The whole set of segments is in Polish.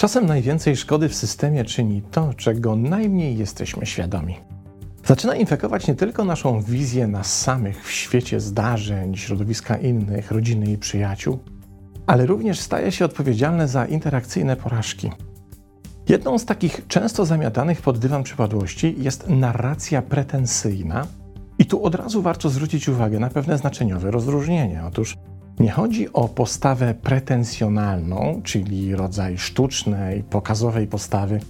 Czasem najwięcej szkody w systemie czyni to, czego najmniej jesteśmy świadomi. Zaczyna infekować nie tylko naszą wizję nas samych w świecie zdarzeń, środowiska innych, rodziny i przyjaciół, ale również staje się odpowiedzialne za interakcyjne porażki. Jedną z takich często zamiatanych pod dywan przypadłości jest narracja pretensyjna, i tu od razu warto zwrócić uwagę na pewne znaczeniowe rozróżnienie. Otóż nie chodzi o postawę pretensjonalną, czyli rodzaj sztucznej, pokazowej postawy,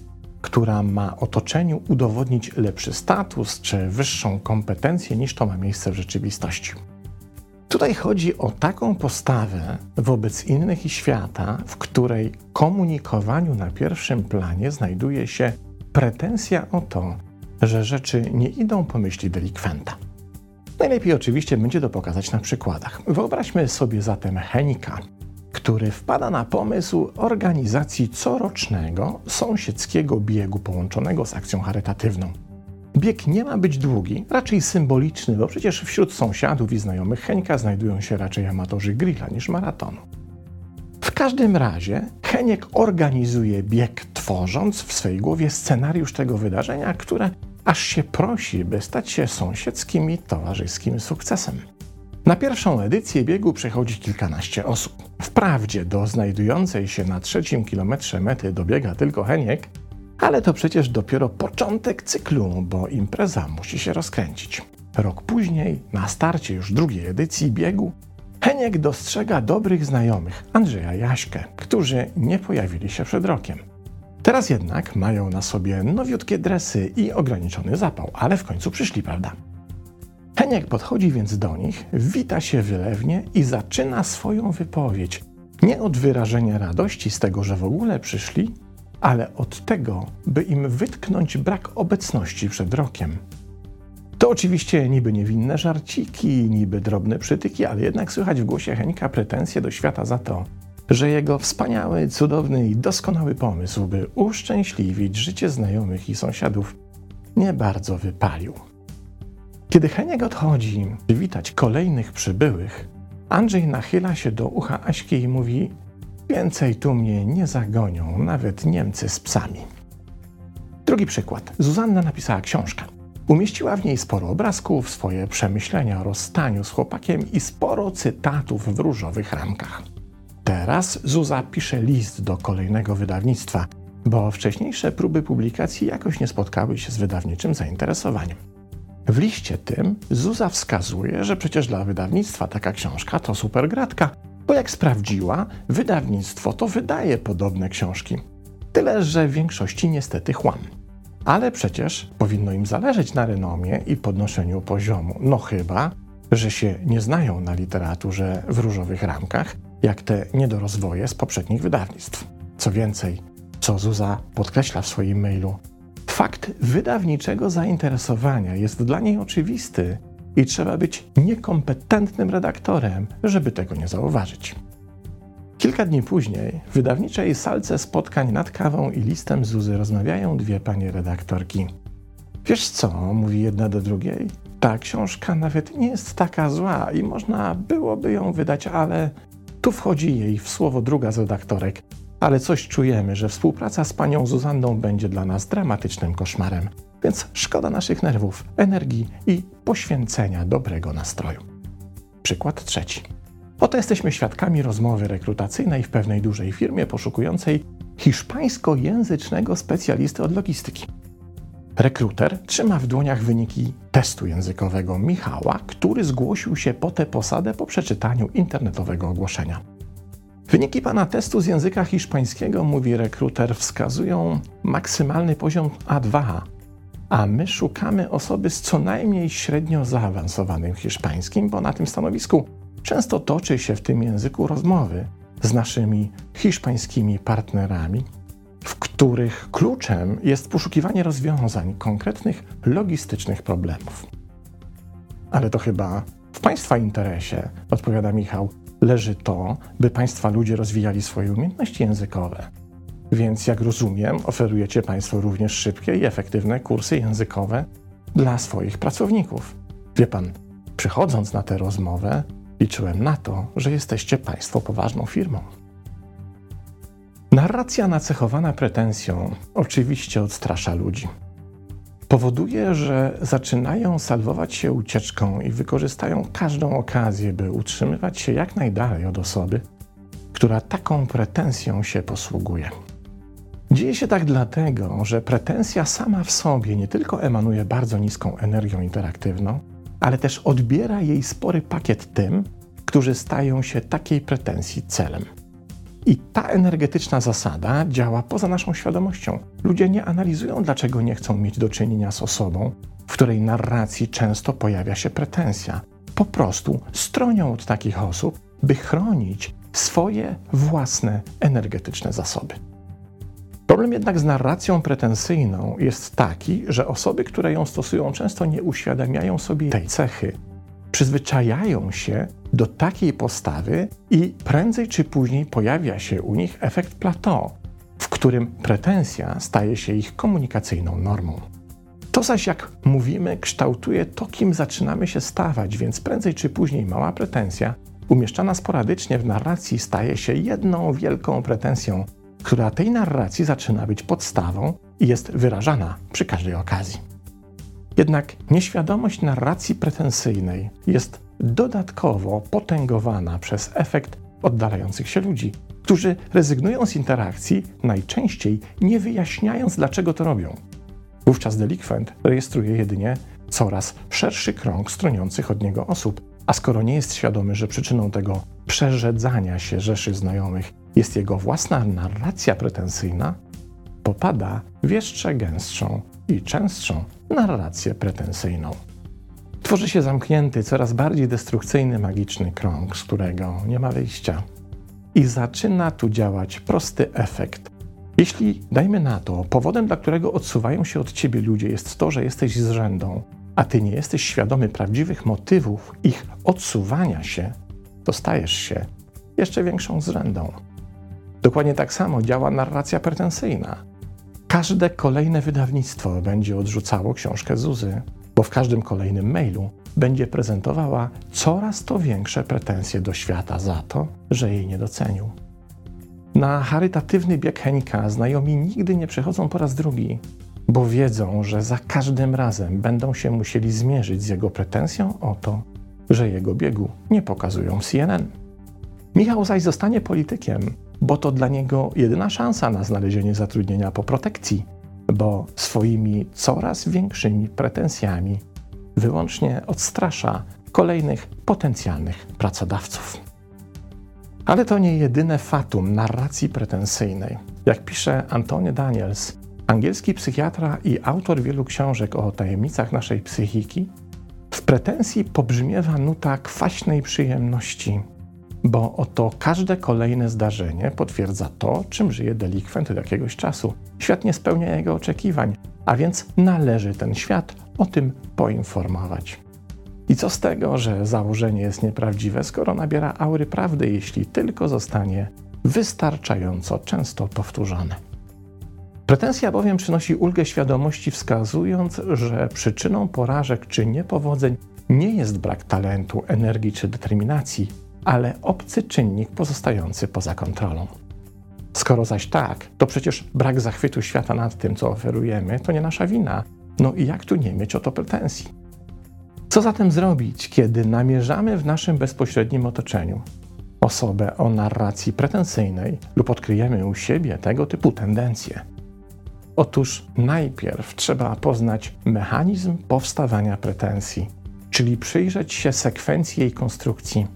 która ma otoczeniu udowodnić lepszy status czy wyższą kompetencję niż to ma miejsce w rzeczywistości. Tutaj chodzi o taką postawę wobec innych i świata, w której komunikowaniu na pierwszym planie znajduje się pretensja o to, że rzeczy nie idą po myśli delikwenta. Najlepiej oczywiście będzie to pokazać na przykładach. Wyobraźmy sobie zatem Henika, który wpada na pomysł organizacji corocznego sąsiedzkiego biegu połączonego z akcją charytatywną. Bieg nie ma być długi, raczej symboliczny, bo przecież wśród sąsiadów i znajomych Heńka znajdują się raczej amatorzy grilla niż maratonu. W każdym razie Heniek organizuje bieg, tworząc w swej głowie scenariusz tego wydarzenia, które aż się prosi, by stać się sąsiedzkim i towarzyskim sukcesem. Na pierwszą edycję biegu przechodzi kilkanaście osób. Wprawdzie do znajdującej się na trzecim kilometrze mety dobiega tylko Heniek, ale to przecież dopiero początek cyklu, bo impreza musi się rozkręcić. Rok później, na starcie już drugiej edycji biegu, Heniek dostrzega dobrych znajomych, Andrzeja Jaśkę, którzy nie pojawili się przed rokiem. Teraz jednak mają na sobie nowiutkie dresy i ograniczony zapał, ale w końcu przyszli, prawda? Heniek podchodzi więc do nich, wita się wylewnie i zaczyna swoją wypowiedź. Nie od wyrażenia radości z tego, że w ogóle przyszli, ale od tego, by im wytknąć brak obecności przed rokiem. To oczywiście niby niewinne żarciki, niby drobne przytyki, ale jednak słychać w głosie Henka pretensje do świata za to, że jego wspaniały, cudowny i doskonały pomysł, by uszczęśliwić życie znajomych i sąsiadów, nie bardzo wypalił. Kiedy Heniek odchodzi witać kolejnych przybyłych, Andrzej nachyla się do ucha Aśki i mówi: Więcej tu mnie nie zagonią, nawet Niemcy z psami. Drugi przykład. Zuzanna napisała książkę. Umieściła w niej sporo obrazków, swoje przemyślenia o rozstaniu z chłopakiem i sporo cytatów w różowych ramkach. Teraz Zuza pisze list do kolejnego wydawnictwa, bo wcześniejsze próby publikacji jakoś nie spotkały się z wydawniczym zainteresowaniem. W liście tym Zuza wskazuje, że przecież dla wydawnictwa taka książka to super gratka, bo jak sprawdziła, wydawnictwo to wydaje podobne książki. Tyle, że w większości niestety chłam. Ale przecież powinno im zależeć na renomie i podnoszeniu poziomu. No chyba, że się nie znają na literaturze w różowych ramkach, jak te niedorozwoje z poprzednich wydawnictw. Co więcej, co Zuza podkreśla w swoim mailu, fakt wydawniczego zainteresowania jest dla niej oczywisty i trzeba być niekompetentnym redaktorem, żeby tego nie zauważyć. Kilka dni później w wydawniczej salce spotkań nad kawą i listem Zuzy rozmawiają dwie panie redaktorki. Wiesz co, mówi jedna do drugiej, ta książka nawet nie jest taka zła i można byłoby ją wydać, ale tu wchodzi jej w słowo druga z redaktorek. Ale coś czujemy, że współpraca z panią Zuzanną będzie dla nas dramatycznym koszmarem. Więc szkoda naszych nerwów, energii i poświęcenia dobrego nastroju. Przykład trzeci. Oto jesteśmy świadkami rozmowy rekrutacyjnej w pewnej dużej firmie poszukującej hiszpańskojęzycznego specjalisty od logistyki. Rekruter trzyma w dłoniach wyniki testu językowego Michała, który zgłosił się po tę posadę po przeczytaniu internetowego ogłoszenia. Wyniki pana testu z języka hiszpańskiego, mówi rekruter, wskazują maksymalny poziom A2, a my szukamy osoby z co najmniej średnio zaawansowanym hiszpańskim, bo na tym stanowisku często toczy się w tym języku rozmowy z naszymi hiszpańskimi partnerami w których kluczem jest poszukiwanie rozwiązań konkretnych logistycznych problemów. Ale to chyba w Państwa interesie, odpowiada Michał, leży to, by Państwa ludzie rozwijali swoje umiejętności językowe. Więc jak rozumiem, oferujecie Państwo również szybkie i efektywne kursy językowe dla swoich pracowników. Wie pan, przychodząc na tę rozmowę, liczyłem na to, że jesteście państwo poważną firmą. Narracja nacechowana pretensją oczywiście odstrasza ludzi. Powoduje, że zaczynają salwować się ucieczką i wykorzystają każdą okazję, by utrzymywać się jak najdalej od osoby, która taką pretensją się posługuje. Dzieje się tak dlatego, że pretensja sama w sobie nie tylko emanuje bardzo niską energią interaktywną, ale też odbiera jej spory pakiet tym, którzy stają się takiej pretensji celem. I ta energetyczna zasada działa poza naszą świadomością. Ludzie nie analizują, dlaczego nie chcą mieć do czynienia z osobą, w której narracji często pojawia się pretensja. Po prostu stronią od takich osób, by chronić swoje własne energetyczne zasoby. Problem jednak z narracją pretensyjną jest taki, że osoby, które ją stosują, często nie uświadamiają sobie tej cechy. Przyzwyczajają się do takiej postawy i prędzej czy później pojawia się u nich efekt plateau, w którym pretensja staje się ich komunikacyjną normą. To zaś, jak mówimy, kształtuje to, kim zaczynamy się stawać, więc prędzej czy później mała pretensja, umieszczana sporadycznie w narracji, staje się jedną wielką pretensją, która tej narracji zaczyna być podstawą i jest wyrażana przy każdej okazji. Jednak nieświadomość narracji pretensyjnej jest dodatkowo potęgowana przez efekt oddalających się ludzi, którzy rezygnują z interakcji, najczęściej nie wyjaśniając, dlaczego to robią. Wówczas delikwent rejestruje jedynie coraz szerszy krąg stroniących od niego osób, a skoro nie jest świadomy, że przyczyną tego przerzedzania się rzeszy znajomych jest jego własna narracja pretensyjna, popada w jeszcze gęstszą i częstszą narrację pretensyjną. Tworzy się zamknięty, coraz bardziej destrukcyjny magiczny krąg, z którego nie ma wyjścia. I zaczyna tu działać prosty efekt. Jeśli, dajmy na to, powodem, dla którego odsuwają się od ciebie ludzie, jest to, że jesteś zrzędą, a ty nie jesteś świadomy prawdziwych motywów ich odsuwania się, to stajesz się jeszcze większą zrzędą. Dokładnie tak samo działa narracja pretensyjna. Każde kolejne wydawnictwo będzie odrzucało książkę Zuzy, bo w każdym kolejnym mailu będzie prezentowała coraz to większe pretensje do świata za to, że jej nie docenił. Na charytatywny bieg Henika znajomi nigdy nie przychodzą po raz drugi, bo wiedzą, że za każdym razem będą się musieli zmierzyć z jego pretensją o to, że jego biegu nie pokazują CNN. Michał zaś zostanie politykiem, bo to dla niego jedyna szansa na znalezienie zatrudnienia po protekcji, bo swoimi coraz większymi pretensjami wyłącznie odstrasza kolejnych potencjalnych pracodawców. Ale to nie jedyne fatum narracji pretensyjnej. Jak pisze Antony Daniels, angielski psychiatra i autor wielu książek o tajemnicach naszej psychiki, w pretensji pobrzmiewa nuta kwaśnej przyjemności, bo oto każde kolejne zdarzenie potwierdza to, czym żyje delikwent od jakiegoś czasu. Świat nie spełnia jego oczekiwań, a więc należy ten świat o tym poinformować. I co z tego, że założenie jest nieprawdziwe, skoro nabiera aury prawdy, jeśli tylko zostanie wystarczająco często powtórzone. Pretensja bowiem przynosi ulgę świadomości, wskazując, że przyczyną porażek czy niepowodzeń nie jest brak talentu, energii czy determinacji, ale obcy czynnik pozostający poza kontrolą. Skoro zaś tak, to przecież brak zachwytu świata nad tym, co oferujemy, to nie nasza wina. No i jak tu nie mieć o to pretensji? Co zatem zrobić, kiedy namierzamy w naszym bezpośrednim otoczeniu osobę o narracji pretensyjnej lub odkryjemy u siebie tego typu tendencje? Otóż najpierw trzeba poznać mechanizm powstawania pretensji, czyli przyjrzeć się sekwencji jej konstrukcji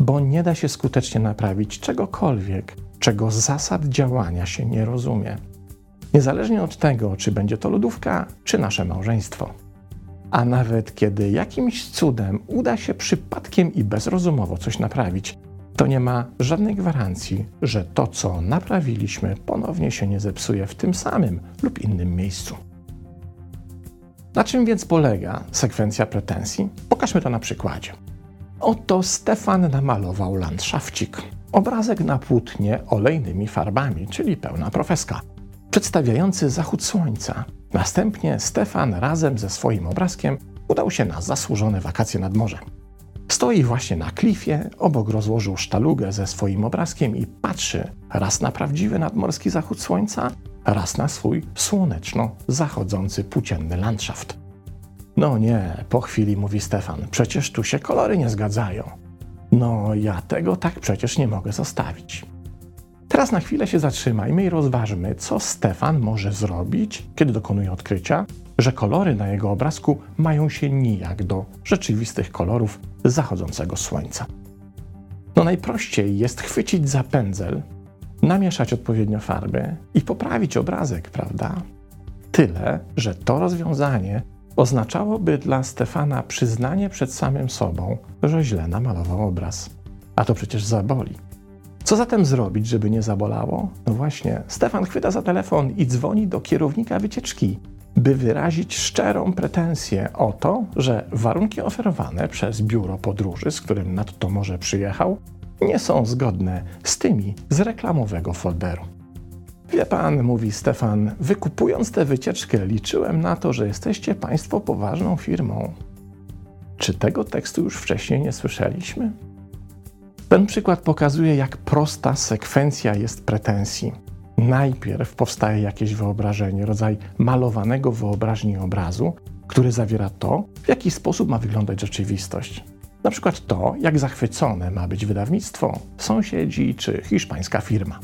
bo nie da się skutecznie naprawić czegokolwiek, czego zasad działania się nie rozumie. Niezależnie od tego, czy będzie to lodówka, czy nasze małżeństwo. A nawet kiedy jakimś cudem uda się przypadkiem i bezrozumowo coś naprawić, to nie ma żadnej gwarancji, że to, co naprawiliśmy, ponownie się nie zepsuje w tym samym lub innym miejscu. Na czym więc polega sekwencja pretensji? Pokażmy to na przykładzie. Oto Stefan namalował landszafcik. Obrazek na płótnie olejnymi farbami, czyli pełna profeska. przedstawiający zachód słońca. Następnie Stefan razem ze swoim obrazkiem udał się na zasłużone wakacje nad morze. Stoi właśnie na klifie, obok rozłożył sztalugę ze swoim obrazkiem i patrzy raz na prawdziwy nadmorski zachód słońca, raz na swój słoneczno-zachodzący płócienny landschaft. No nie, po chwili mówi Stefan, przecież tu się kolory nie zgadzają. No ja tego tak przecież nie mogę zostawić. Teraz na chwilę się zatrzymajmy i rozważmy, co Stefan może zrobić, kiedy dokonuje odkrycia, że kolory na jego obrazku mają się nijak do rzeczywistych kolorów zachodzącego słońca. No najprościej jest chwycić za pędzel, namieszać odpowiednio farby i poprawić obrazek, prawda? Tyle, że to rozwiązanie oznaczałoby dla Stefana przyznanie przed samym sobą, że źle namalował obraz. A to przecież zaboli. Co zatem zrobić, żeby nie zabolało? No właśnie, Stefan chwyta za telefon i dzwoni do kierownika wycieczki, by wyrazić szczerą pretensję o to, że warunki oferowane przez biuro podróży, z którym nadto może przyjechał, nie są zgodne z tymi z reklamowego folderu. Wie pan, mówi Stefan, wykupując tę wycieczkę, liczyłem na to, że jesteście państwo poważną firmą. Czy tego tekstu już wcześniej nie słyszeliśmy? Ten przykład pokazuje, jak prosta sekwencja jest pretensji. Najpierw powstaje jakieś wyobrażenie, rodzaj malowanego wyobraźni obrazu, który zawiera to, w jaki sposób ma wyglądać rzeczywistość. Na przykład to, jak zachwycone ma być wydawnictwo, sąsiedzi czy hiszpańska firma.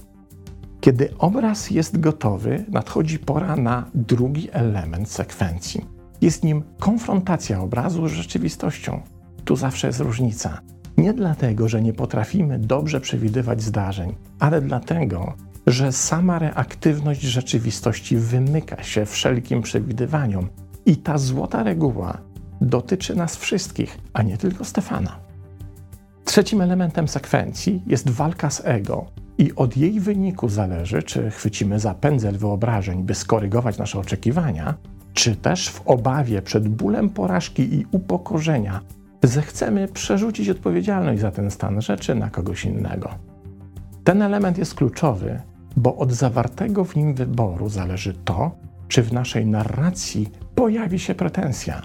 Kiedy obraz jest gotowy, nadchodzi pora na drugi element sekwencji. Jest nim konfrontacja obrazu z rzeczywistością. Tu zawsze jest różnica. Nie dlatego, że nie potrafimy dobrze przewidywać zdarzeń, ale dlatego, że sama reaktywność rzeczywistości wymyka się wszelkim przewidywaniom. I ta złota reguła dotyczy nas wszystkich, a nie tylko Stefana. Trzecim elementem sekwencji jest walka z ego, i od jej wyniku zależy, czy chwycimy za pędzel wyobrażeń, by skorygować nasze oczekiwania, czy też w obawie przed bólem porażki i upokorzenia zechcemy przerzucić odpowiedzialność za ten stan rzeczy na kogoś innego. Ten element jest kluczowy, bo od zawartego w nim wyboru zależy to, czy w naszej narracji pojawi się pretensja.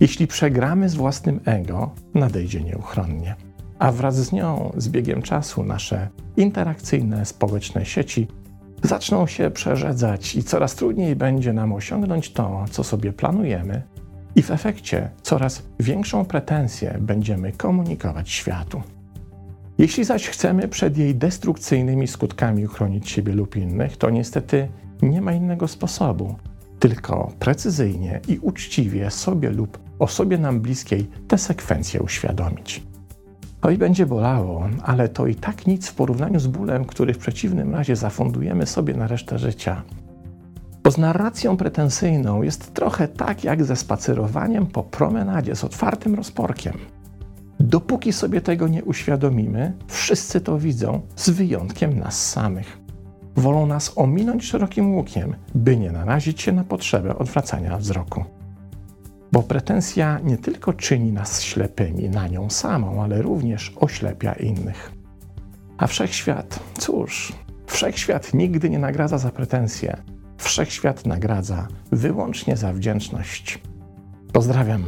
Jeśli przegramy z własnym ego, nadejdzie nieuchronnie a wraz z nią, z biegiem czasu, nasze interakcyjne społeczne sieci zaczną się przerzedzać i coraz trudniej będzie nam osiągnąć to, co sobie planujemy, i w efekcie coraz większą pretensję będziemy komunikować światu. Jeśli zaś chcemy przed jej destrukcyjnymi skutkami uchronić siebie lub innych, to niestety nie ma innego sposobu, tylko precyzyjnie i uczciwie sobie lub osobie nam bliskiej tę sekwencję uświadomić. To i będzie bolało, ale to i tak nic w porównaniu z bólem, który w przeciwnym razie zafundujemy sobie na resztę życia. Bo z narracją pretensyjną jest trochę tak jak ze spacerowaniem po promenadzie z otwartym rozporkiem. Dopóki sobie tego nie uświadomimy, wszyscy to widzą, z wyjątkiem nas samych. Wolą nas ominąć szerokim łukiem, by nie narazić się na potrzebę odwracania wzroku. Bo pretensja nie tylko czyni nas ślepymi na nią samą, ale również oślepia innych. A wszechświat, cóż, wszechświat nigdy nie nagradza za pretensje. Wszechświat nagradza wyłącznie za wdzięczność. Pozdrawiam.